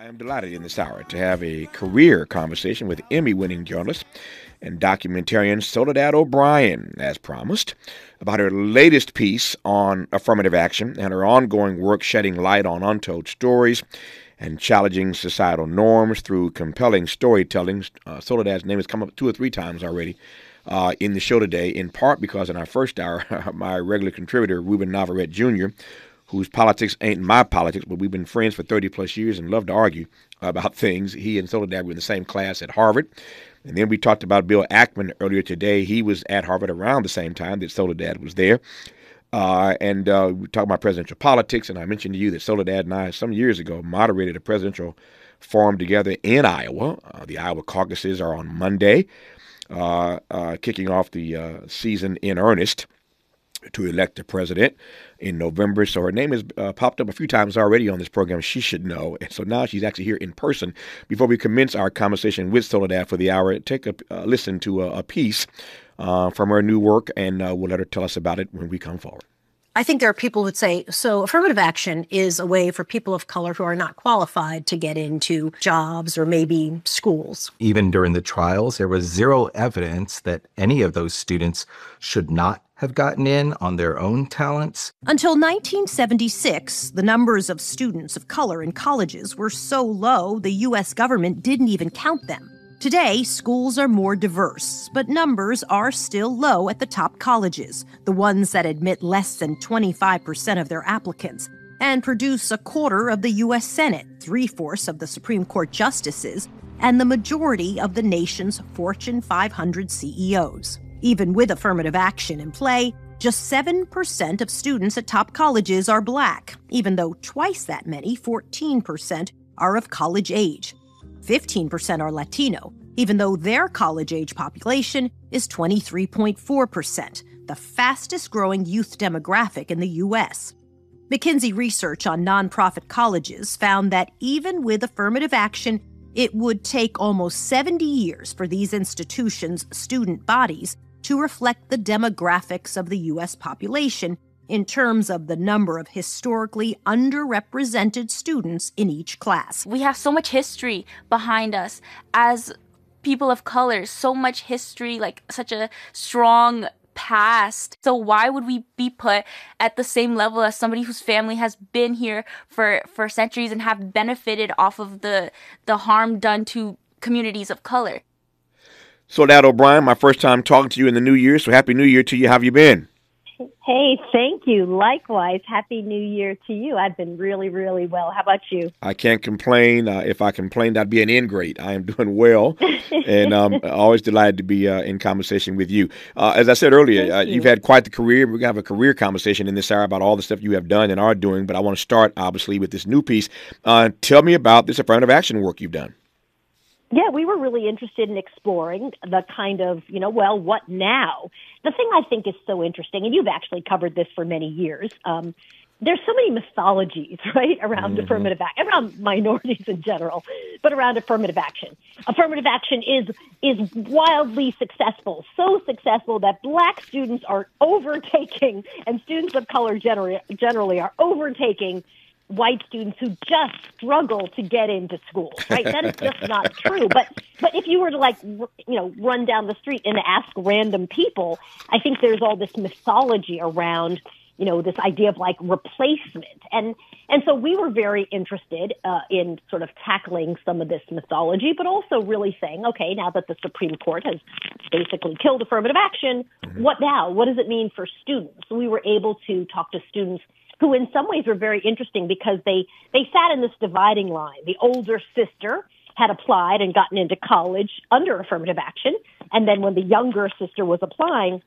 I am delighted in this hour to have a career conversation with Emmy winning journalist and documentarian Soledad O'Brien, as promised, about her latest piece on affirmative action and her ongoing work shedding light on untold stories and challenging societal norms through compelling storytelling. Uh, Soledad's name has come up two or three times already. Uh, in the show today, in part because in our first hour, my regular contributor, Ruben Navarrete Jr., whose politics ain't my politics, but we've been friends for 30 plus years and love to argue about things. He and Soledad were in the same class at Harvard. And then we talked about Bill Ackman earlier today. He was at Harvard around the same time that Soledad was there. Uh, and uh, we talked about presidential politics. And I mentioned to you that Soledad and I, some years ago, moderated a presidential forum together in Iowa. Uh, the Iowa caucuses are on Monday, uh, uh, kicking off the uh, season in earnest to elect the president in November. So her name has uh, popped up a few times already on this program. She should know. And so now she's actually here in person. Before we commence our conversation with Soledad for the hour, take a uh, listen to a, a piece uh, from her new work, and uh, we'll let her tell us about it when we come forward. I think there are people who would say so affirmative action is a way for people of color who are not qualified to get into jobs or maybe schools. Even during the trials, there was zero evidence that any of those students should not have gotten in on their own talents. Until 1976, the numbers of students of color in colleges were so low the U.S. government didn't even count them. Today, schools are more diverse, but numbers are still low at the top colleges, the ones that admit less than 25% of their applicants, and produce a quarter of the U.S. Senate, three fourths of the Supreme Court justices, and the majority of the nation's Fortune 500 CEOs. Even with affirmative action in play, just 7% of students at top colleges are black, even though twice that many, 14%, are of college age. 15% are Latino, even though their college age population is 23.4%, the fastest growing youth demographic in the U.S. McKinsey research on nonprofit colleges found that even with affirmative action, it would take almost 70 years for these institutions' student bodies to reflect the demographics of the U.S. population in terms of the number of historically underrepresented students in each class. We have so much history behind us as people of color, so much history, like such a strong past. So why would we be put at the same level as somebody whose family has been here for for centuries and have benefited off of the the harm done to communities of color? Soledad O'Brien, my first time talking to you in the new year. So happy new year to you. How have you been? Hey, thank you. Likewise, happy new year to you. I've been really, really well. How about you? I can't complain. Uh, if I complained, I'd be an ingrate. I am doing well, and I'm um, always delighted to be uh, in conversation with you. Uh, as I said earlier, uh, you. you've had quite the career. We're gonna have a career conversation in this hour about all the stuff you have done and are doing. But I want to start, obviously, with this new piece. Uh, tell me about this affirmative action work you've done. Yeah, we were really interested in exploring the kind of, you know, well, what now? The thing I think is so interesting, and you've actually covered this for many years, um, there's so many mythologies, right, around mm-hmm. affirmative action, around minorities in general, but around affirmative action. Affirmative action is is wildly successful, so successful that black students are overtaking, and students of color generally generally are overtaking white students who just struggle to get into school, right? That is just not true. But but if you were to like you know run down the street and ask random people, I think there's all this mythology around you know this idea of like replacement and and so we were very interested uh, in sort of tackling some of this mythology but also really saying okay now that the supreme court has basically killed affirmative action mm-hmm. what now what does it mean for students we were able to talk to students who in some ways were very interesting because they, they sat in this dividing line. The older sister had applied and gotten into college under affirmative action. And then when the younger sister was applying,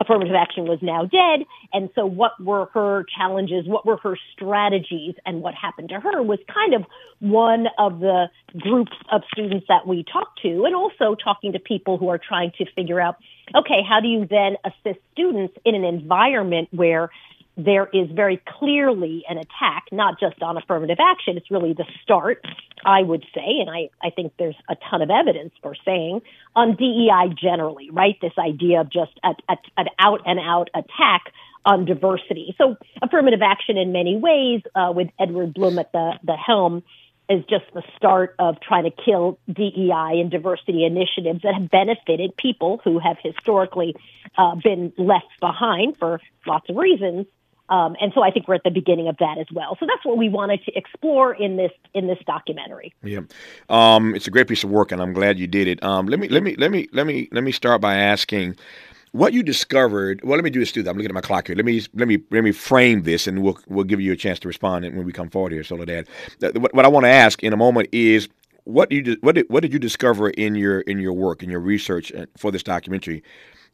affirmative action was now dead. And so what were her challenges? What were her strategies? And what happened to her was kind of one of the groups of students that we talked to and also talking to people who are trying to figure out, okay, how do you then assist students in an environment where there is very clearly an attack, not just on affirmative action. It's really the start, I would say, and I, I think there's a ton of evidence for saying on DEI generally, right? This idea of just a, a, an out and out attack on diversity. So affirmative action in many ways, uh, with Edward Blum at the, the helm, is just the start of trying to kill DEI and diversity initiatives that have benefited people who have historically uh, been left behind for lots of reasons. Um, and so I think we're at the beginning of that as well. So that's what we wanted to explore in this in this documentary. Yeah, um, it's a great piece of work, and I'm glad you did it. Um, let me let me let me let me let me start by asking what you discovered. Well, let me do this too. I'm looking at my clock here. Let me let me let me frame this, and we'll we'll give you a chance to respond when we come forward here, Soledad. What, what I want to ask in a moment is what you what did what did you discover in your in your work in your research uh, for this documentary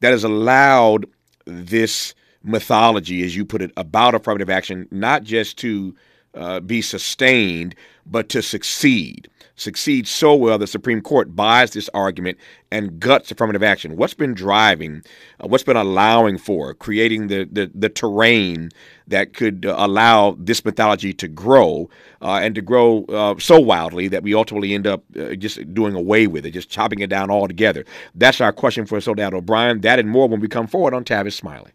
that has allowed this mythology, as you put it, about affirmative action not just to uh, be sustained, but to succeed. Succeed so well the Supreme Court buys this argument and guts affirmative action. What's been driving, uh, what's been allowing for, creating the, the, the terrain that could uh, allow this mythology to grow uh, and to grow uh, so wildly that we ultimately end up uh, just doing away with it, just chopping it down altogether? That's our question for Soledad O'Brien. That and more when we come forward on Tavis Smiley.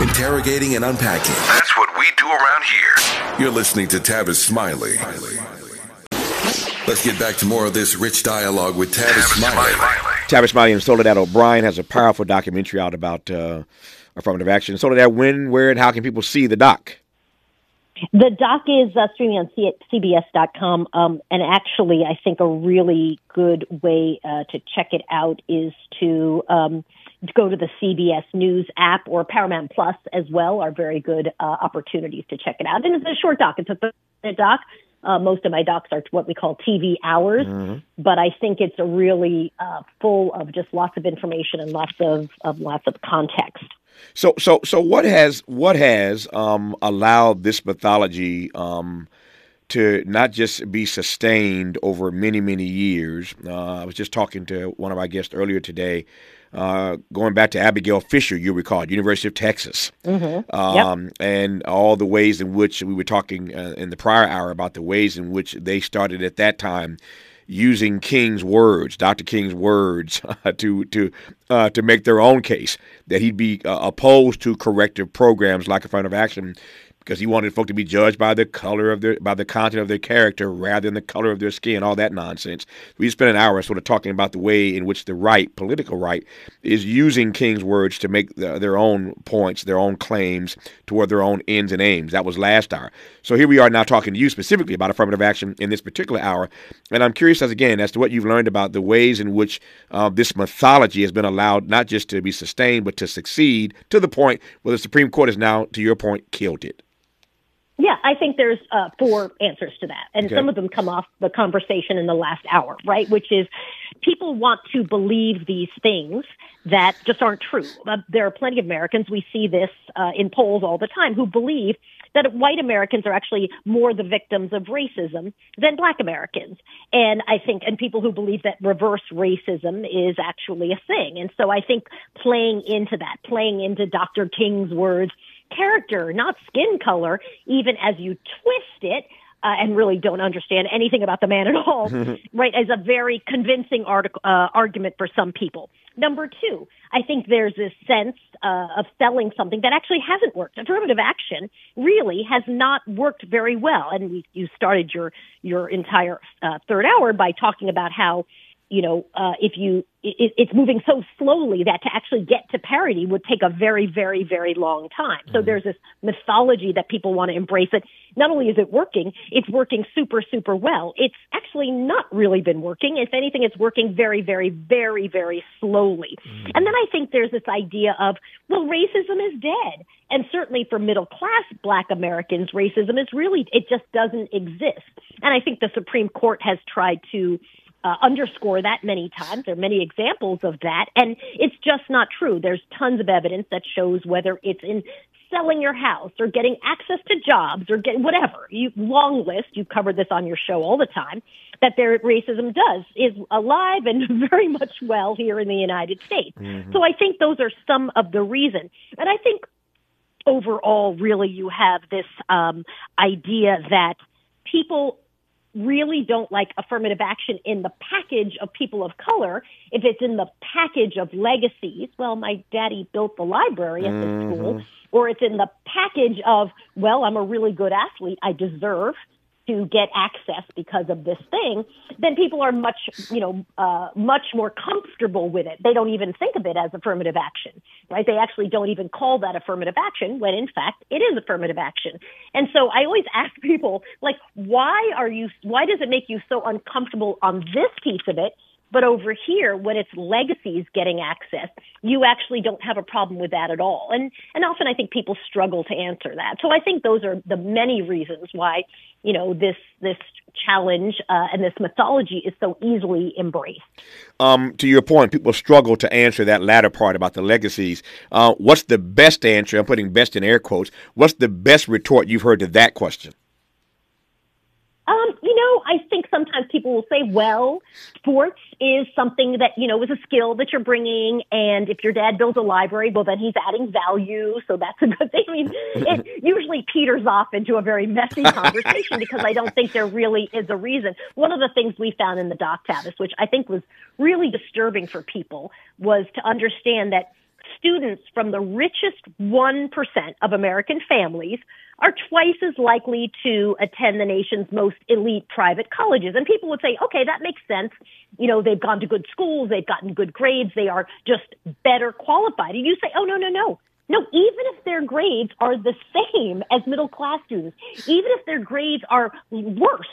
Interrogating and unpacking. That's what we do around here. You're listening to Tavis Smiley. Let's get back to more of this rich dialogue with Tavis Smiley. Tavis Smiley and Soledad O'Brien has a powerful documentary out about uh, affirmative action. Soledad, when, where, and how can people see the doc? The doc is uh, streaming on C- CBS.com, um, and actually, I think a really good way uh, to check it out is to um, to go to the CBS News app or Paramount Plus as well are very good uh, opportunities to check it out. And it's a short doc. It's a 30 minute doc. Uh, most of my docs are what we call TV hours, mm-hmm. but I think it's a really uh, full of just lots of information and lots of, of lots of context. So, so, so, what has what has um, allowed this mythology um, to not just be sustained over many, many years? Uh, I was just talking to one of our guests earlier today uh, going back to Abigail Fisher, you recall, University of Texas, mm-hmm. um, yep. and all the ways in which we were talking uh, in the prior hour about the ways in which they started at that time using King's words, Dr. King's words, to to uh, to make their own case that he'd be uh, opposed to corrective programs like affirmative action because he wanted folk to be judged by the color of their by the content of their character rather than the color of their skin, all that nonsense. We spent an hour sort of talking about the way in which the right, political right, is using King's words to make the, their own points, their own claims toward their own ends and aims. That was last hour. So here we are now talking to you specifically about affirmative action in this particular hour, and I'm curious as again as to what you've learned about the ways in which uh, this mythology has been allowed not just to be sustained but to succeed to the point where the Supreme Court has now, to your point, killed it. Yeah, I think there's uh, four answers to that. And okay. some of them come off the conversation in the last hour, right? Which is people want to believe these things that just aren't true. Uh, there are plenty of Americans, we see this uh, in polls all the time, who believe that white Americans are actually more the victims of racism than black Americans. And I think, and people who believe that reverse racism is actually a thing. And so I think playing into that, playing into Dr. King's words, character, not skin color, even as you twist it. Uh, and really don't understand anything about the man at all, right? As a very convincing article, uh, argument for some people. Number two, I think there's this sense uh, of selling something that actually hasn't worked. Affirmative action really has not worked very well, and we, you started your your entire uh, third hour by talking about how you know, uh, if you, it, it's moving so slowly that to actually get to parity would take a very, very, very long time. So mm-hmm. there's this mythology that people want to embrace that not only is it working, it's working super, super well. It's actually not really been working. If anything, it's working very, very, very, very slowly. Mm-hmm. And then I think there's this idea of, well, racism is dead. And certainly for middle class black Americans, racism is really, it just doesn't exist. And I think the Supreme Court has tried to uh, underscore that many times. There are many examples of that, and it's just not true. There's tons of evidence that shows whether it's in selling your house or getting access to jobs or get whatever you long list. You've covered this on your show all the time. That their racism does is alive and very much well here in the United States. Mm-hmm. So I think those are some of the reasons, and I think overall, really, you have this um, idea that people really don't like affirmative action in the package of people of color. If it's in the package of legacies, well, my daddy built the library at the mm-hmm. school, or it's in the package of, well, I'm a really good athlete, I deserve to get access because of this thing, then people are much, you know, uh, much more comfortable with it. They don't even think of it as affirmative action, right? They actually don't even call that affirmative action when in fact it is affirmative action. And so I always ask people, like, why are you, why does it make you so uncomfortable on this piece of it? But over here, when it's legacies getting access, you actually don't have a problem with that at all. And and often I think people struggle to answer that. So I think those are the many reasons why you know this this challenge uh, and this mythology is so easily embraced. Um, to your point, people struggle to answer that latter part about the legacies. Uh, what's the best answer? I'm putting "best" in air quotes. What's the best retort you've heard to that question? Um, you know, I think sometimes people will say, well, sports is something that, you know, is a skill that you're bringing. And if your dad builds a library, well, then he's adding value. So that's a good thing. I mean, it usually peters off into a very messy conversation because I don't think there really is a reason. One of the things we found in the doc Tavis, which I think was really disturbing for people, was to understand that students from the richest 1% of American families are twice as likely to attend the nation's most elite private colleges. And people would say, okay, that makes sense. You know, they've gone to good schools, they've gotten good grades, they are just better qualified. And you say, oh, no, no, no. No, even if their grades are the same as middle class students, even if their grades are worse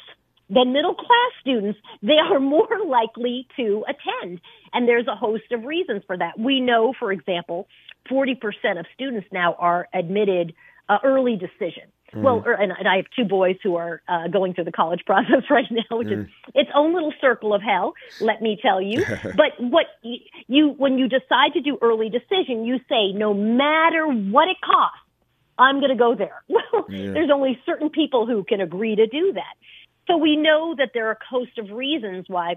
than middle class students, they are more likely to attend. And there's a host of reasons for that. We know, for example, 40% of students now are admitted uh, early decision. Mm. Well, er, and, and, I have two boys who are uh, going through the college process right now, which mm. is its own little circle of hell. Let me tell you. but what you, you, when you decide to do early decision, you say, no matter what it costs, I'm going to go there. Well, yeah. there's only certain people who can agree to do that. So we know that there are a host of reasons why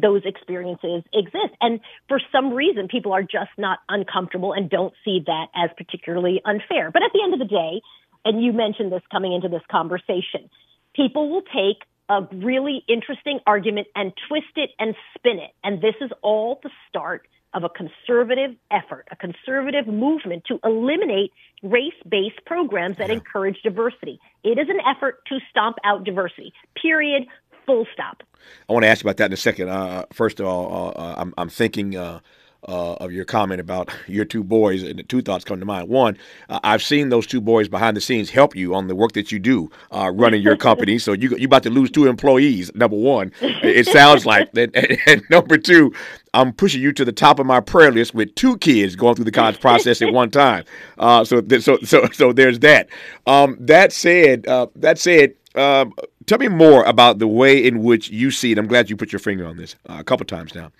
those experiences exist. And for some reason, people are just not uncomfortable and don't see that as particularly unfair. But at the end of the day, and you mentioned this coming into this conversation, people will take a really interesting argument and twist it and spin it. And this is all the start of a conservative effort, a conservative movement to eliminate race-based programs that yeah. encourage diversity. It is an effort to stomp out diversity. Period. Full stop. I want to ask you about that in a second. Uh, first of all, uh, uh I'm, I'm thinking uh, uh, of your comment about your two boys, and two thoughts come to mind. One, I've seen those two boys behind the scenes help you on the work that you do uh, running your company. so you you about to lose two employees. Number one, it sounds like that. And, and, number two, I'm pushing you to the top of my prayer list with two kids going through the college process at one time. Uh, so th- so so so there's that. Um, that said, uh, that said. Um, tell me more about the way in which you see it. I'm glad you put your finger on this uh, a couple times now.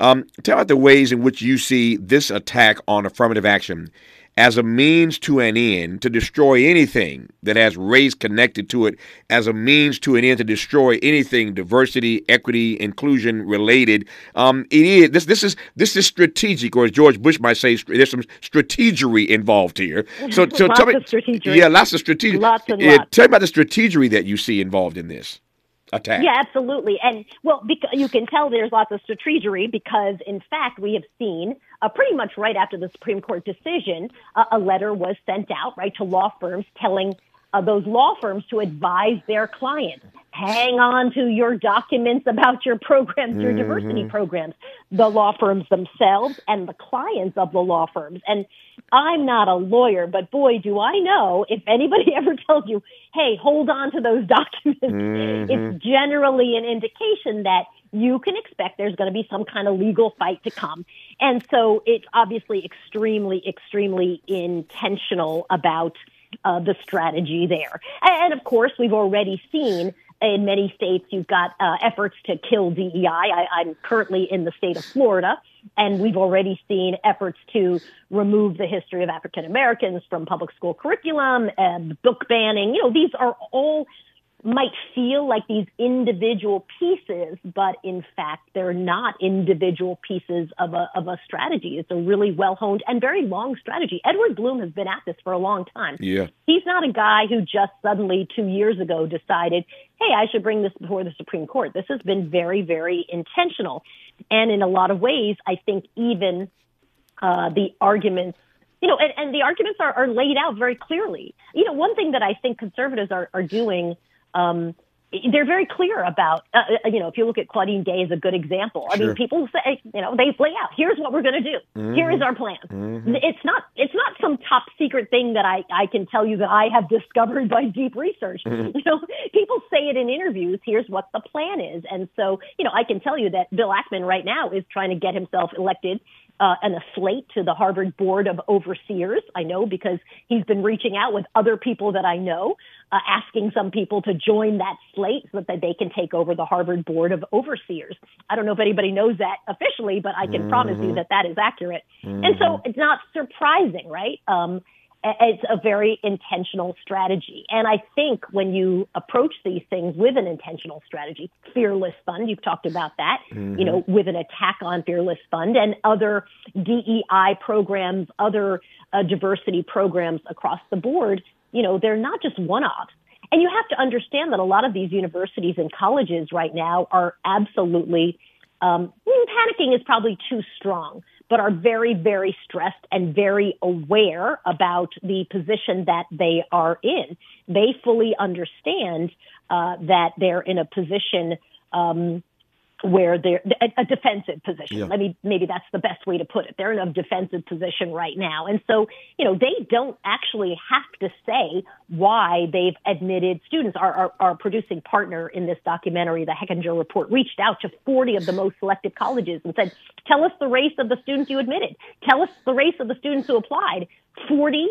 Um, tell about the ways in which you see this attack on affirmative action as a means to an end to destroy anything that has race connected to it, as a means to an end to destroy anything diversity, equity, inclusion related. Um, it is this. This is this is strategic, or as George Bush might say, there's some strategery involved here. So, so tell me, yeah, lots of strategic. Lots and lots. Tell me about the strategery that you see involved in this attack. Yeah, absolutely. And well, because you can tell there's lots of strategery because, in fact, we have seen uh, pretty much right after the Supreme Court decision, uh, a letter was sent out right to law firms telling uh, those law firms to advise their clients. Hang on to your documents about your programs, your mm-hmm. diversity programs, the law firms themselves and the clients of the law firms. And I'm not a lawyer, but boy, do I know if anybody ever tells you, hey, hold on to those documents, mm-hmm. it's generally an indication that you can expect there's going to be some kind of legal fight to come. And so it's obviously extremely, extremely intentional about uh, the strategy there. And, of course, we've already seen in many states you've got uh, efforts to kill DEI. I, I'm currently in the state of Florida, and we've already seen efforts to remove the history of African Americans from public school curriculum and book banning. You know, these are all might feel like these individual pieces, but in fact, they're not individual pieces of a, of a strategy. It's a really well honed and very long strategy. Edward Blum has been at this for a long time. Yeah. He's not a guy who just suddenly two years ago decided, hey, I should bring this before the Supreme Court. This has been very, very intentional. And in a lot of ways, I think even uh, the arguments you know, and, and the arguments are, are laid out very clearly. You know, one thing that I think conservatives are, are doing um, they're very clear about, uh, uh, you know, if you look at Claudine Gay as a good example. I Sure. mean, people say, you know, they lay out, here's what we're going to do. Here is our plan. It's not, it's not some top secret thing that I, I can tell you that I have discovered by deep research. You know, people say it in interviews, here's what the plan is. And so, you know, I can tell you that Bill Ackman right now is trying to get himself elected uh, and a slate to the Harvard Board of Overseers. I know because he's been reaching out with other people that I know, uh, asking some people to join that slate so that they can take over the Harvard Board of Overseers. I don't know if anybody knows that officially, but I can promise you that that is accurate. And so it's not surprising, right? Um, it's a very intentional strategy. And I think when you approach these things with an intentional strategy, Fearless Fund, you've talked about that, you know, with an attack on Fearless Fund and other DEI programs, other uh, diversity programs across the board, you know, they're not just one-offs. And you have to understand that a lot of these universities and colleges right now are absolutely um, mm, panicking is probably too strong, but are very, very stressed and very aware about the position that they are in. They fully understand uh, that they're in a position um, where they're a, a defensive position. Yeah. Let me maybe that's the best way to put it. They're in a defensive position right now, and so you know they don't actually have to say why they've admitted students. Our, our, our producing partner in this documentary, the Hechinger Report, reached out to 40 of the most selected colleges and said, "Tell us the race of the students you admitted. Tell us the race of the students who applied." 40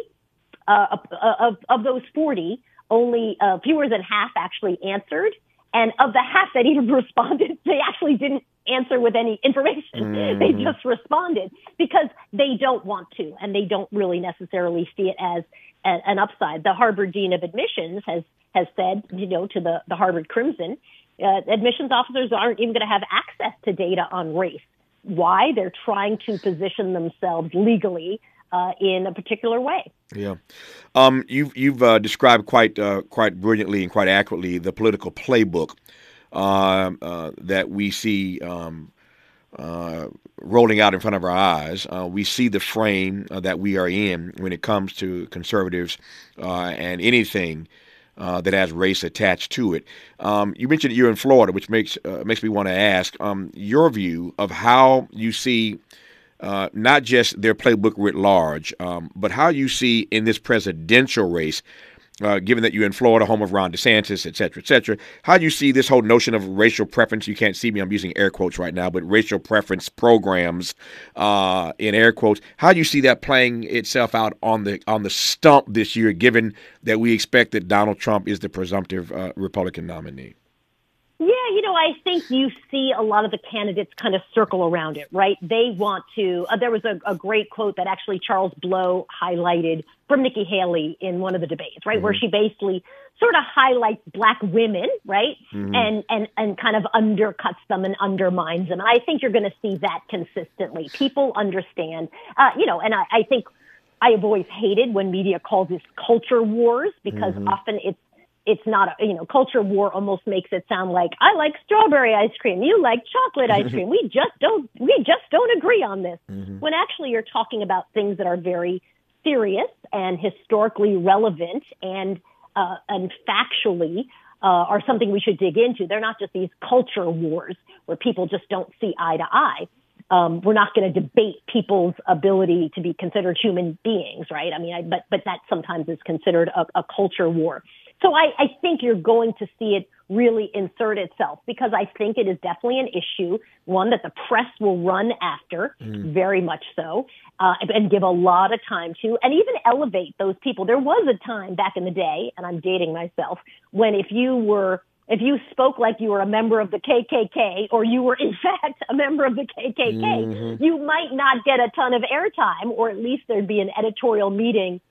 uh, of, of those 40, only uh, fewer than half actually answered. And of the half that even responded, they actually didn't answer with any information. They just responded because they don't want to, and they don't really necessarily see it as a, an upside. The Harvard Dean of Admissions has has said, you know, to the the Harvard Crimson, uh, admissions officers aren't even going to have access to data on race. Why? They're trying to position themselves legally uh, in a particular way. Yeah, um, you've you've uh, described quite uh, quite brilliantly and quite accurately the political playbook um, uh, that we see um, uh, rolling out in front of our eyes. Uh, we see the frame that we are in when it comes to conservatives and anything. Uh, that has race attached to it. Um, you mentioned you're in Florida, which makes uh, makes me want to ask um, your view of how you see uh, not just their playbook writ large, um, but how you see in this presidential race, uh, given that you're in Florida, home of Ron DeSantis, et cetera, et cetera, how do you see this whole notion of racial preference? You can't see me, I'm using air quotes right now, but racial preference programs uh, in air quotes. How do you see that playing itself out on the on the stump this year, given that we expect that Donald Trump is the presumptive uh, Republican nominee? Yeah, you know, I think you see a lot of the candidates kind of circle around it, right? They want to. Uh, there was a, a great quote that actually Charles Blow highlighted from Nikki Haley in one of the debates, right, where she basically sort of highlights black women, right, and and and kind of undercuts them and undermines them. And I think you're going to see that consistently. People understand, uh, you know, and I, I think I have always hated when media calls this culture wars because often it's it's not a, you know culture war almost makes it sound like I like strawberry ice cream, you like chocolate ice cream. We just don't we just don't agree on this. When actually you're talking about things that are very serious and historically relevant and uh, and factually uh, are something we should dig into. They're not just these culture wars where people just don't see eye to eye. Um, we're not going to debate people's ability to be considered human beings, right? I mean, I, but but that sometimes is considered a, a culture war. So I, I think you're going to see it really insert itself because I think it is definitely an issue, one that the press will run after, very much so, uh, and give a lot of time to, and even elevate those people. There was a time back in the day, and I'm dating myself, when if you were if you spoke like you were a member of the KKK or you were in fact a member of the KKK, you might not get a ton of airtime, or at least there'd be an editorial meeting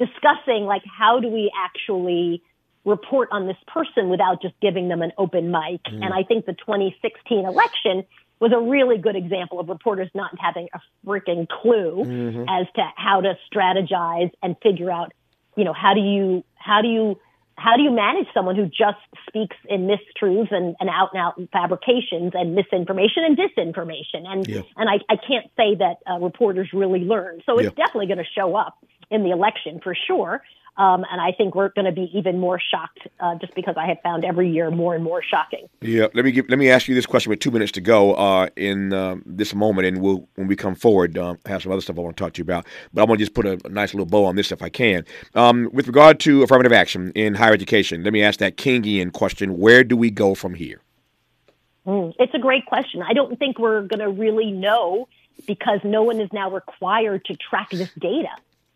discussing like how do we actually report on this person without just giving them an open mic. Mm. And I think the 2016 election was a really good example of reporters not having a freaking clue mm-hmm. as to how to strategize and figure out, you know, how do you, how do you, how do you manage someone who just speaks in mistruths and, and out and out fabrications and misinformation and disinformation? And Yeah. and I, I can't say that uh, reporters really learn. So it's Yeah. definitely going to show up in the election for sure. Um, and I think we're going to be even more shocked uh, just because I have found every year more and more shocking. Yeah, let me give, let me ask you this question with two minutes to go uh, in um, this moment, and we'll when we come forward um, have some other stuff I want to talk to you about. But I want to just put a, a, nice little bow on this if I can. Um, with regard to affirmative action in higher education, let me ask that Kingian question: Where do we go from here? Mm, it's a great question. I don't think we're going to really know because no one is now required to track this data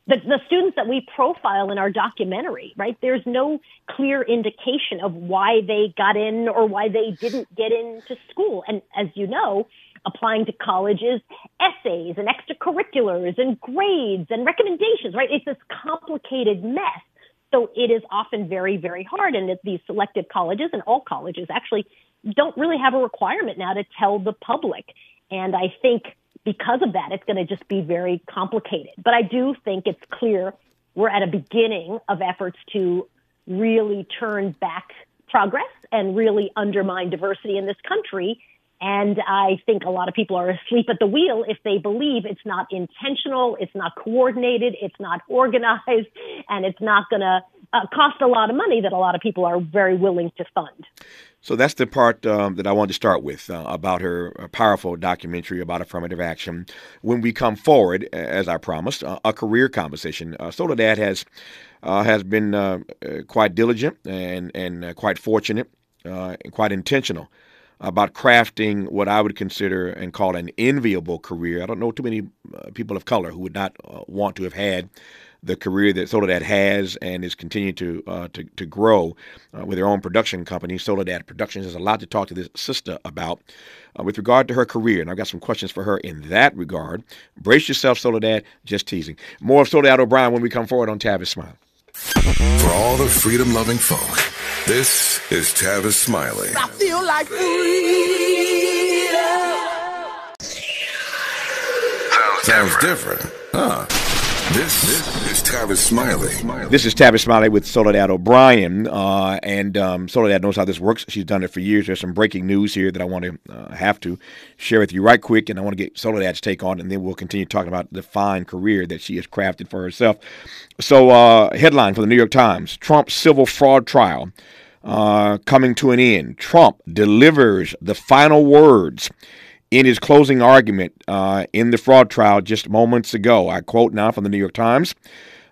the, the students that we profile in our documentary, right? There's no clear indication of why they got in or why they didn't get into school. And as you know, applying to colleges, essays and extracurriculars and grades and recommendations, right? It's this complicated mess. So it is often very, very hard. And these selective colleges and all colleges actually don't really have a requirement now to tell the public. And I think because of that, it's going to just be very complicated. But I do think it's clear we're at a beginning of efforts to really turn back progress and really undermine diversity in this country. And I think a lot of people are asleep at the wheel if they believe it's not intentional, it's not coordinated, it's not organized, and it's not going to uh, cost a lot of money that a lot of people are very willing to fund. So that's the part um, that I wanted to start with uh, about her powerful documentary about affirmative action. When we come forward, as I promised, uh, a career conversation. Uh, Soledad has uh, has been uh, uh, quite diligent and and quite fortunate and quite intentional about crafting what I would consider and call an enviable career. I don't know too many people of color who would not want to have had the career that Soledad has and is continuing to uh, to, to grow uh, with her own production company, Soledad Productions. There's a lot to talk to this sister about uh, with regard to her career, and I've got some questions for her in that regard. Brace yourself, Soledad. Just teasing. More of Soledad O'Brien when we come forward on Tavis Smiley. For all the freedom-loving folk, this is Tavis Smiley. I feel like freedom. Sounds different, huh? This, this is Tavis Smiley. This is Tavis Smiley with Soledad O'Brien, uh, and um, Soledad knows how this works. She's done it for years. There's some breaking news here that I want to uh, have to share with you right quick, and I want to get Soledad's take on, and then we'll continue talking about the fine career that she has crafted for herself. So, uh, headline for the New York Times: Trump civil fraud trial uh, coming to an end. Trump delivers the final words in his closing argument uh, in the fraud trial just moments ago. I quote now from the New York Times.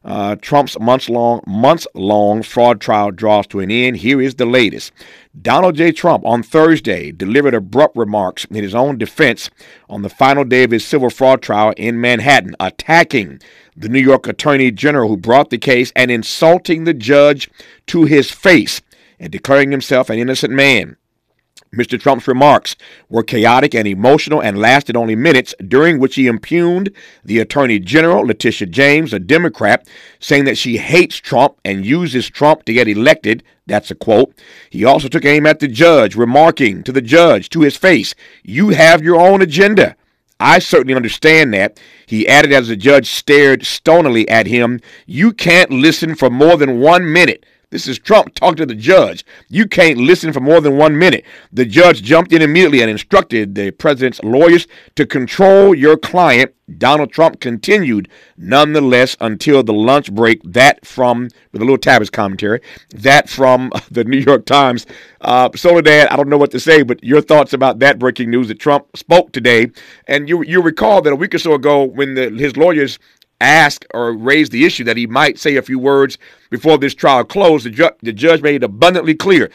Uh, Trump's months long months long fraud trial draws to an end. Here is the latest. Donald J. Trump on Thursday delivered abrupt remarks in his own defense on the final day of his civil fraud trial in Manhattan, attacking the New York Attorney General who brought the case and insulting the judge to his face and declaring himself an innocent man. Mr. Trump's remarks were chaotic and emotional and lasted only minutes, during which he impugned the Attorney General, Letitia James, a Democrat, saying that she hates Trump and uses Trump to get elected. That's a quote. He also took aim at the judge, remarking to the judge to his face, You have your own agenda. I certainly understand that. He added as the judge stared stonily at him, You can't listen for more than one minute. This is Trump talking to the judge. You can't listen for more than one minute. The judge jumped in immediately and instructed the president's lawyers to control your client. Donald Trump continued, nonetheless, until the lunch break. That from, with a little Tavis commentary, that from the New York Times. Uh, Soledad, I don't know what to say, but your thoughts about that breaking news that Trump spoke today. And you, you recall that a week or so ago when the, his lawyers ask or raise the issue that he might say a few words before this trial closed, the, ju- the judge made it abundantly clear.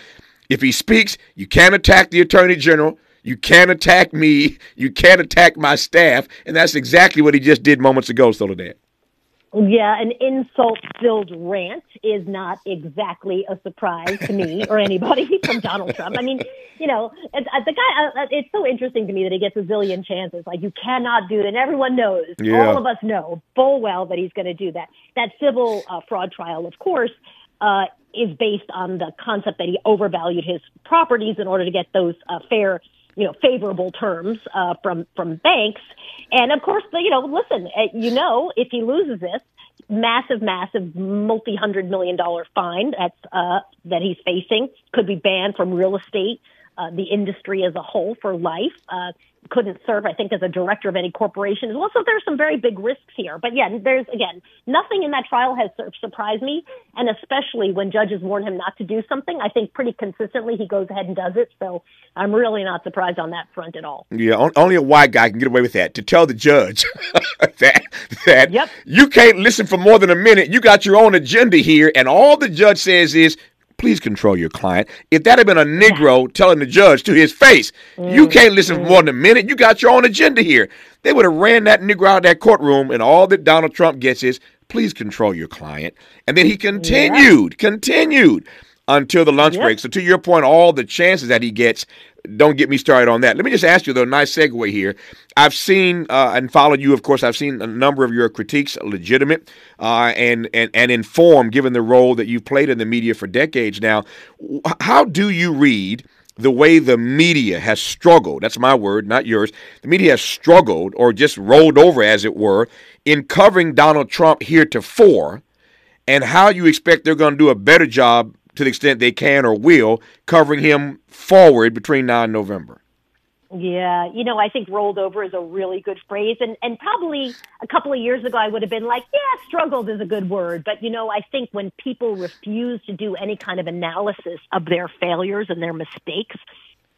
If he speaks, you can't attack the attorney general. You can't attack me. You can't attack my staff. And that's exactly what he just did moments ago, Soledad. Yeah, an insult filled rant is not exactly a surprise to me or anybody from Donald Trump. I mean, you know, it's, uh, the guy, uh, uh, it's so interesting to me that he gets a zillion chances. Like, you cannot do it. And everyone knows, yeah. all of us know full well that he's going to do that. That civil uh, fraud trial, of course, uh, is based on the concept that he overvalued his properties in order to get those uh, fair you know favorable terms uh, from from banks. And of course, the, you know, listen, uh, you know, if he loses this, massive, massive, multi-hundred million dollar fine that's uh, that he's facing could be banned from real estate. uh, the industry as a whole for life. Uh, couldn't serve, I think, as a director of any corporation as well. So there's some very big risks here. But yeah, there's again nothing in that trial has surprised me, and especially when judges warn him not to do something, I think pretty consistently he goes ahead and does it. So I'm really not surprised on that front at all. Yeah, only a white guy can get away with that. To tell the judge that that yep. you can't listen for more than a minute. You got your own agenda here, and all the judge says is please control your client. If that had been a Negro telling the judge to his face, mm-hmm. you can't listen for more than a minute, you got your own agenda here. They would have ran that Negro out of that courtroom, and all that Donald Trump gets is, please control your client. And then he continued, yeah. continued until the lunch yep. break. So to your point, all the chances that he gets, don't get me started on that. Let me just ask you though, nice segue here. I've seen uh, and followed you, of course. I've seen a number of your critiques legitimate uh, and and and informed, given the role that you've played in the media for decades now. How do you read? the way the media has struggled, that's my word, not yours. The media has struggled or just rolled over, as it were, in covering Donald Trump heretofore, and how you expect they're going to do a better job to the extent they can or will, covering him forward between now and November. Yeah, you know, I think rolled over is a really good phrase. And, and probably a couple of years ago, I would have been like, yeah, struggled is a good word. But, you know, I think when people refuse to do any kind of analysis of their failures and their mistakes,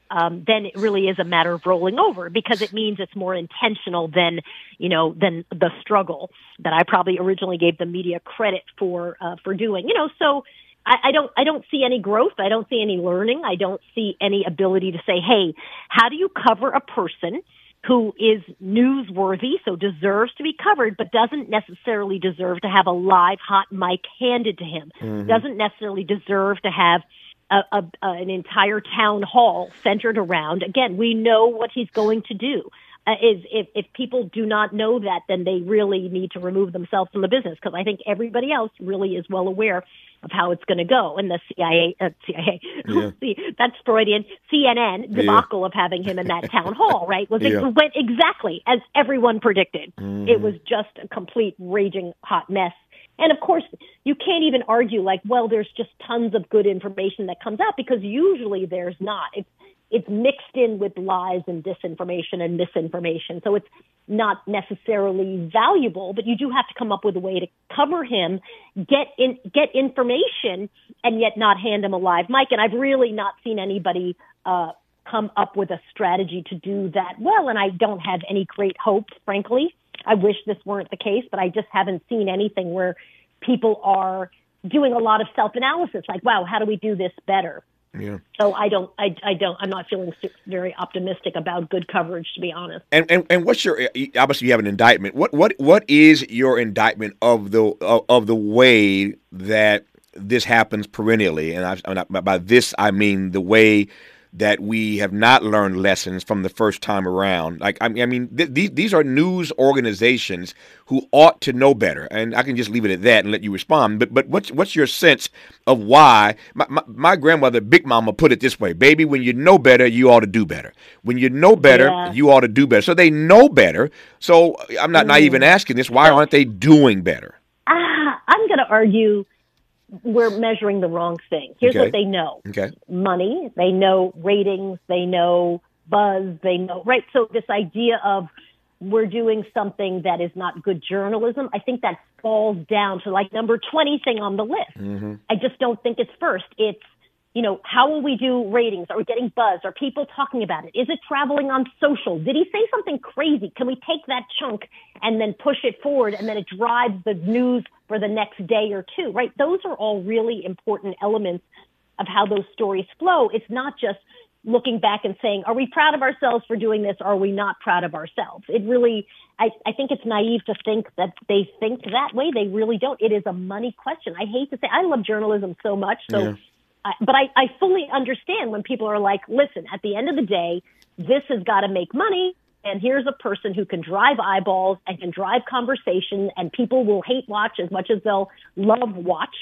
um, then it really is a matter of rolling over because it means it's more intentional than, you know, than the struggle that I probably originally gave the media credit for, uh, for doing. You know, so, I, I don't I don't see any growth. I don't see any learning. I don't see any ability to say, hey, how do you cover a person who is newsworthy, so deserves to be covered, but doesn't necessarily deserve to have a live hot mic handed to him. Mm-hmm. Doesn't necessarily deserve to have a, a, a, an entire town hall centered around. Again, we know what he's going to do uh, is if, if people do not know that, then they really need to remove themselves from the business because I think everybody else really is well aware of how it's going to go. And the CIA, uh, CIA, yeah. that's Freudian, CNN debacle yeah. of having him in that town hall, right? Was yeah. it went exactly as everyone predicted. Mm-hmm. It was just a complete raging hot mess. And of course, you can't even argue like, well, there's just tons of good information that comes out because usually there's not. It's it's mixed in with lies and disinformation and misinformation. So it's not necessarily valuable, but you do have to come up with a way to cover him, get in, get information, and yet not hand him a live mic. And I've really not seen anybody, uh, come up with a strategy to do that well. And I don't have any great hopes, frankly. I wish this weren't the case, but I just haven't seen anything where people are doing a lot of self analysis, like, wow, how do we do this better? Yeah. So I don't, I, I don't, I'm not feeling very optimistic about good coverage, to be honest. And and, and what's your obviously you have an indictment. What what what is your indictment of the of, of the way that this happens perennially? And I I, mean, by this I mean the way that we have not learned lessons from the first time around. Like, I mean, I mean th- these, these are news organizations who ought to know better. And I can just leave it at that and let you respond. But, but what's, what's your sense of why? My, my, my grandmother, Big Mama, put it this way Baby, when you know better, you ought to do better. When you know better, yeah. you ought to do better. So they know better. So I'm not mm. naive in asking this. Why aren't they doing better? Uh, I'm going to argue we're measuring the wrong thing. Here's okay. what they know. Okay. Money, they know ratings, they know buzz, they know, right? So this idea of we're doing something that is not good journalism, I think that falls down to like number 20 thing on the list. Mm-hmm. I just don't think it's first. It's you know, how will we do ratings? Are we getting buzz? Are people talking about it? Is it traveling on social? Did he say something crazy? Can we take that chunk and then push it forward and then it drives the news for the next day or two, right? Those are all really important elements of how those stories flow. It's not just looking back and saying, are we proud of ourselves for doing this? Or are we not proud of ourselves? It really, I, I think it's naive to think that they think that way. They really don't. It is a money question. I hate to say, I love journalism so much. So yeah but I, I fully understand when people are like, listen, at the end of the day, this has got to make money. And here's a person who can drive eyeballs and can drive conversation and people will hate watch as much as they'll love watch.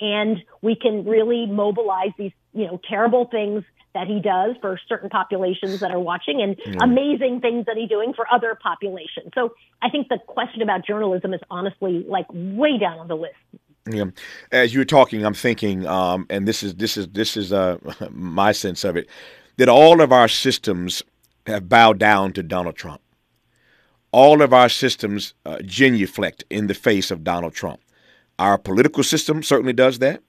And we can really mobilize these, you know, terrible things that he does for certain populations that are watching and yeah. amazing things that he's doing for other populations. So I think the question about journalism is honestly like way down on the list. Yeah, as you were talking, I'm thinking, um, and this is this is this is uh, my sense of it. that all of our systems have bowed down to Donald Trump. All of our systems uh, genuflect in the face of Donald Trump. Our political system certainly does that.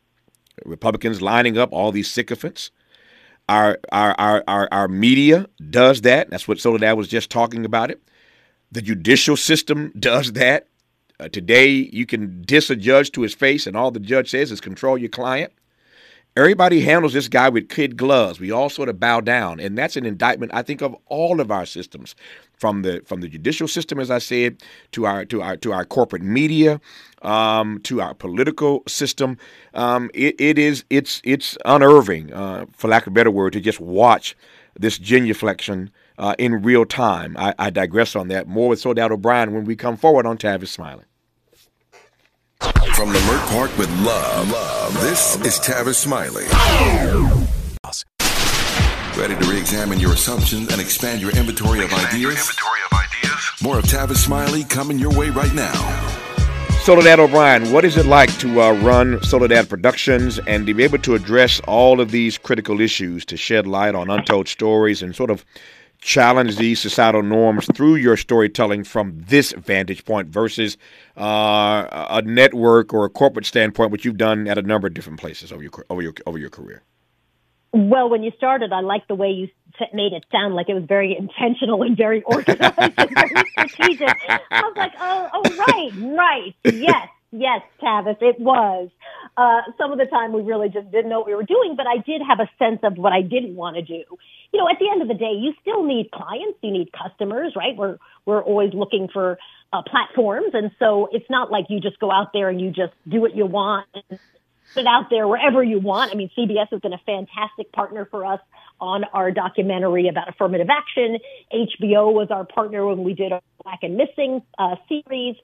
Republicans lining up all these sycophants. Our our our our, our media does that. That's what Soledad was just talking about it. The judicial system does that. Uh, today, you can diss a judge to his face, and all the judge says is control your client. Everybody handles this guy with kid gloves. We all sort of bow down, and that's an indictment, I think, of all of our systems, from the from the judicial system, as I said, to our to our to our corporate media, um, to our political system. Um, it, it is it's it's unnerving, uh, for lack of a better word, to just watch this genuflection uh, in real time. I, I, digress on that. More with Soledad O'Brien when we come forward on Tavis Smiley. From the Leimert Park with love, love, this is Tavis Smiley. Ready to re-examine your assumptions and expand your inventory of ideas? Your inventory of ideas? More of Tavis Smiley coming your way right now. Soledad O'Brien, what is it like to uh, run Soledad Productions and to be able to address all of these critical issues, to shed light on untold stories and sort of challenge these societal norms through your storytelling from this vantage point versus uh, a network or a corporate standpoint, which you've done at a number of different places over your over your over your career? Well, when you started, I liked the way you made it sound like it was very intentional and very organized and very strategic. I was like, oh, oh, right, right, yes, yes, Tavis, it was. Uh, some of the time we really just didn't know what we were doing, but I did have a sense of what I didn't want to do. You know, at the end of the day, you still need clients, you need customers, right? We're we're always looking for uh, platforms, and so it's not like you just go out there and you just do what you want and put it out there wherever you want. I mean, CBS has been a fantastic partner for us on our documentary about affirmative action. HBO was our partner when we did our Black and Missing uh, series.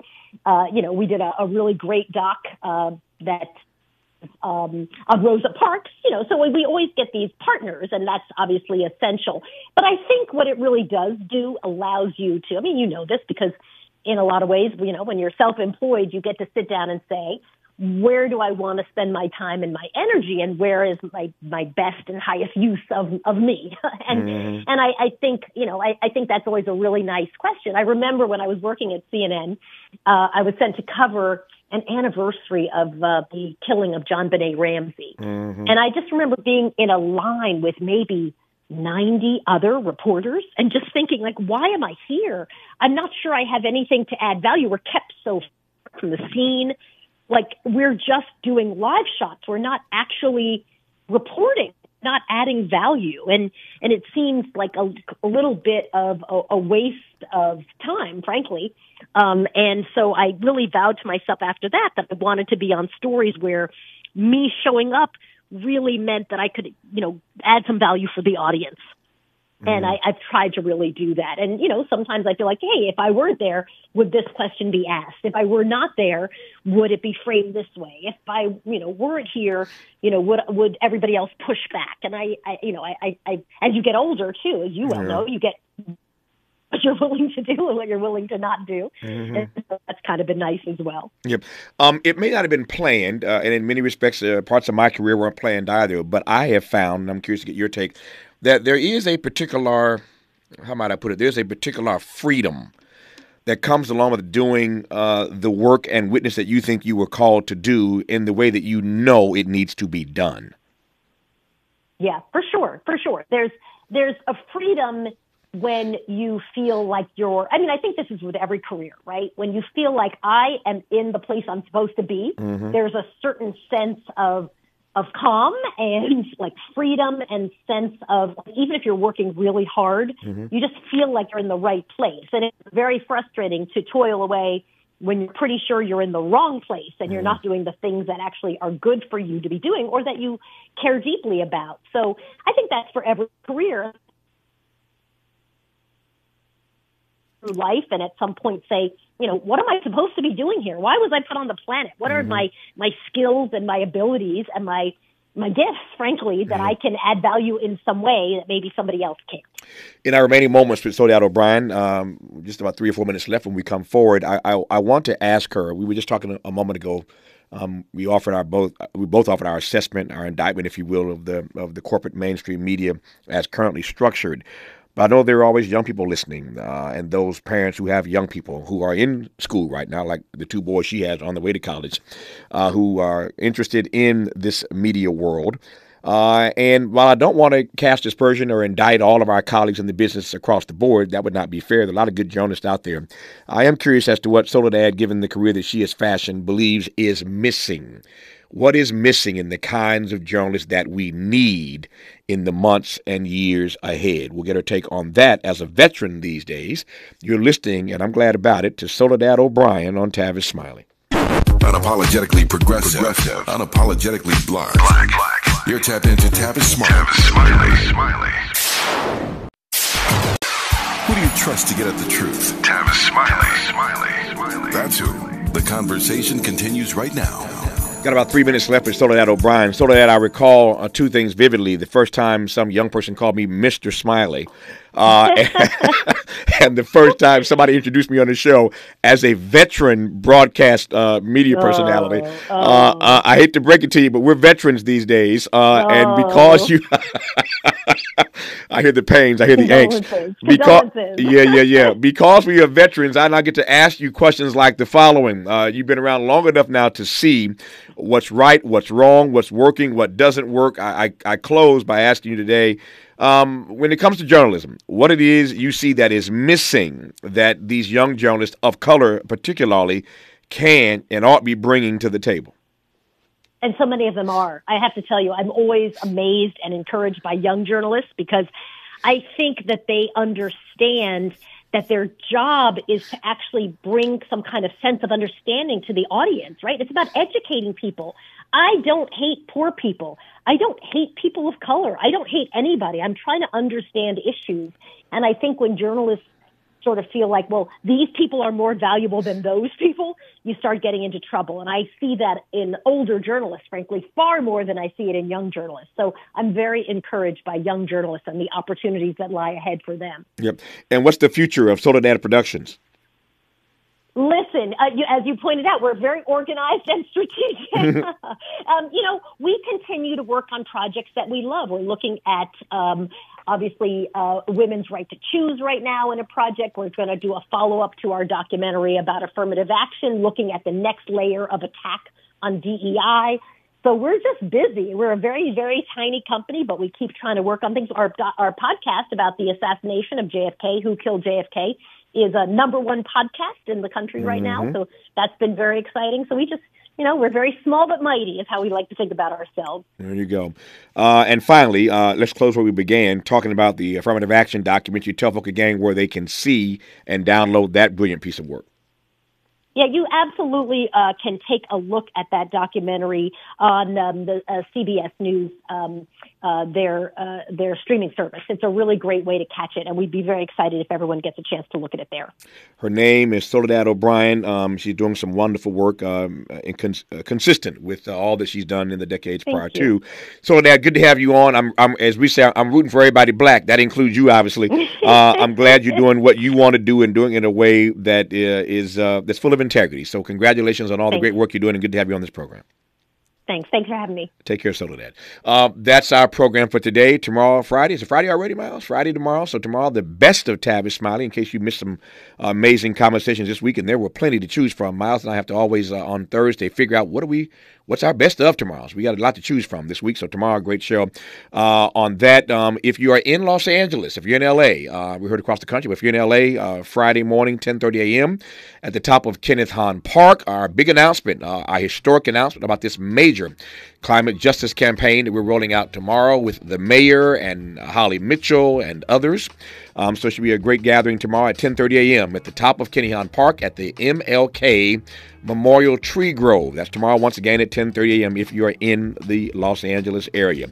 Uh, you know, we did a, a really great doc uh, that um, of Rosa Parks, you know, so we always get these partners and that's obviously essential. But I think what it really does do allows you to, I mean, you know this because in a lot of ways, you know, when you're self-employed, you get to sit down and say, where do I want to spend my time and my energy and where is my, my best and highest use of, of me? and, mm. and I, I think, you know, I, I think that's always a really nice question. I remember when I was working at CNN, uh, I was sent to cover an anniversary of uh, the killing of JonBenét Ramsey. Mm-hmm. And I just remember being in a line with maybe 90 other reporters and just thinking like, why am I here? I'm not sure I have anything to add value. We're kept so far from the scene. Like we're just doing live shots. We're not actually reporting not adding value. And and it seems like a, a little bit of a, a waste of time frankly. Um and so i really vowed to myself after that that i wanted to be on stories where me showing up really meant that i could you know add some value for the audience and mm-hmm. I, I've tried to really do that. And, you know, sometimes I feel like, hey, if I weren't there, would this question be asked? If I were not there, would it be framed this way? If I, you know, weren't here, you know, would would everybody else push back? And I, I you know, I, I, I as you get older too, as you well know, you get what you're willing to do and what you're willing to not do. Mm-hmm. So that's kind of been nice as well. Yep. Um, it may not have been planned, uh, and in many respects, uh, parts of my career weren't planned either. But I have found, and I'm curious to get your take, that there is a particular, how might I put it, there's a particular freedom that comes along with doing uh, the work and witness that you think you were called to do in the way that you know it needs to be done. Yeah, for sure, for sure. There's there's a freedom when you feel like you're. I mean, I think this is with every career, right? When you feel like I am in the place I'm supposed to be, mm-hmm. there's a certain sense of of calm and like freedom and sense of even if you're working really hard, mm-hmm. you just feel like you're in the right place. And it's very frustrating to toil away when you're pretty sure you're in the wrong place and you're mm-hmm. not doing the things that actually are good for you to be doing or that you care deeply about. So I think that's for every career. Through life and at some point say, you know, what am I supposed to be doing here? Why was I put on the planet? What are mm-hmm. my my skills and my abilities and my my gifts, frankly, that mm-hmm. I can add value in some way that maybe somebody else can't. In our remaining moments with Soledad O'Brien, um, just about three or four minutes left when we come forward, I, I, I, want to ask her. We were just talking a moment ago Um, we offered our both we both offered our assessment, our indictment, if you will, of the of the corporate mainstream media as currently structured. But I know there are always young people listening, uh, and those parents who have young people who are in school right now, like the two boys she has on the way to college, uh, who are interested in this media world. Uh, and while I don't want to cast aspersion or indict all of our colleagues in the business across the board, that would not be fair. There are a lot of good journalists out there. I am curious as to what Soledad, given the career that she has fashioned, believes is missing. What is missing in the kinds of journalists that we need in the months and years ahead? We'll get her take on that as a veteran these days. You're listening, and I'm glad about it, to Soledad O'Brien on Tavis Smiley. Unapologetically progressive, progressive. unapologetically black. black. black. You're tapped into Tavis Smiley. Tavis Smiley. Smiley. Who do you trust to get at the truth? Tavis Smiley. Smiley. Smiley. That's who. The conversation continues right now. Got about three minutes left with Soledad O'Brien. Soledad, I recall uh, two things vividly. The first time some young person called me Mr. Smiley. Uh, and the first time somebody introduced me on the show as a veteran broadcast uh, media personality. Oh, oh. Uh, I hate to break it to you, but we're veterans these days. Uh, oh. And because you. I hear the pains. I hear the angst. Because yeah, yeah, yeah. Because we are veterans, I now get to ask you questions like the following. Uh, you've been around long enough now to see what's right, what's wrong, what's working, what doesn't work. I, I, I close by asking you today. Um, when it comes to journalism, what it is you see that is missing that these young journalists of color, particularly, can and ought be bringing to the table? And so many of them are. I have to tell you, I'm always amazed and encouraged by young journalists because I think that they understand that their job is to actually bring some kind of sense of understanding to the audience, right? It's about educating people. I don't hate poor people. I don't hate people of color. I don't hate anybody. I'm trying to understand issues. And I think when journalists sort of feel like, well, these people are more valuable than those people, you start getting into trouble. And I see that in older journalists, frankly, far more than I see it in young journalists. So I'm very encouraged by young journalists and the opportunities that lie ahead for them. Yep. And what's the future of Soledad Productions? Listen, uh, you, as you pointed out, we're very organized and strategic. um, you know, we continue to work on projects that we love. We're looking at um, obviously uh, women's right to choose right now in a project. We're going to do a follow up to our documentary about affirmative action, looking at the next layer of attack on DEI. So we're just busy. We're a very, very tiny company, but we keep trying to work on things. Our, our podcast about the assassination of JFK, who killed JFK, is a number one podcast in the country right mm-hmm. now. So that's been very exciting. So we just you know, we're very small but mighty, is how we like to think about ourselves. There you go. Uh, and finally, uh, let's close where we began, talking about the affirmative action document. You tell folk again where they can see and download that brilliant piece of work. Yeah, you absolutely uh, can take a look at that documentary on um, the uh, CBS News, um, uh, their uh, their streaming service. It's a really great way to catch it, and we'd be very excited if everyone gets a chance to look at it there. Her name is Soledad O'Brien. Um, she's doing some wonderful work, um, and cons- uh, consistent with uh, all that she's done in the decades Thank prior you. to. Soledad, good to have you on. I'm, I'm, as we say, I'm rooting for everybody black. That includes you, obviously. I'm glad you're doing what you want to do and doing it in a way that is that's full of integrity. So congratulations on all Thanks. the great work you're doing, and good to have you on this program. Thanks. Thanks for having me. Take care, Soledad. Uh, that's our program for today. Tomorrow, Friday. Is it Friday already, Miles? Friday tomorrow. So tomorrow, the best of Tavis Smiley. In case you missed some uh, amazing conversations this week, and there were plenty to choose from. Miles and I have to always uh, on Thursday figure out what do we what's our best of tomorrow. So we got a lot to choose from this week. So tomorrow, great show uh, on that. Um, if you are in Los Angeles, if you're in LA, uh, we heard across the country, but if you're in LA, uh, Friday morning, 10:30 a.m. at the top of Kenneth Hahn Park, our big announcement, uh, our historic announcement about this major climate justice campaign that we're rolling out tomorrow with the mayor and Holly Mitchell and others. Um, so it should be a great gathering tomorrow at 10:30 a.m. at the top of Kenneth Hahn Park at the MLK Memorial Tree Grove. That's tomorrow once again at 10:30 a.m. if you are in the Los Angeles area.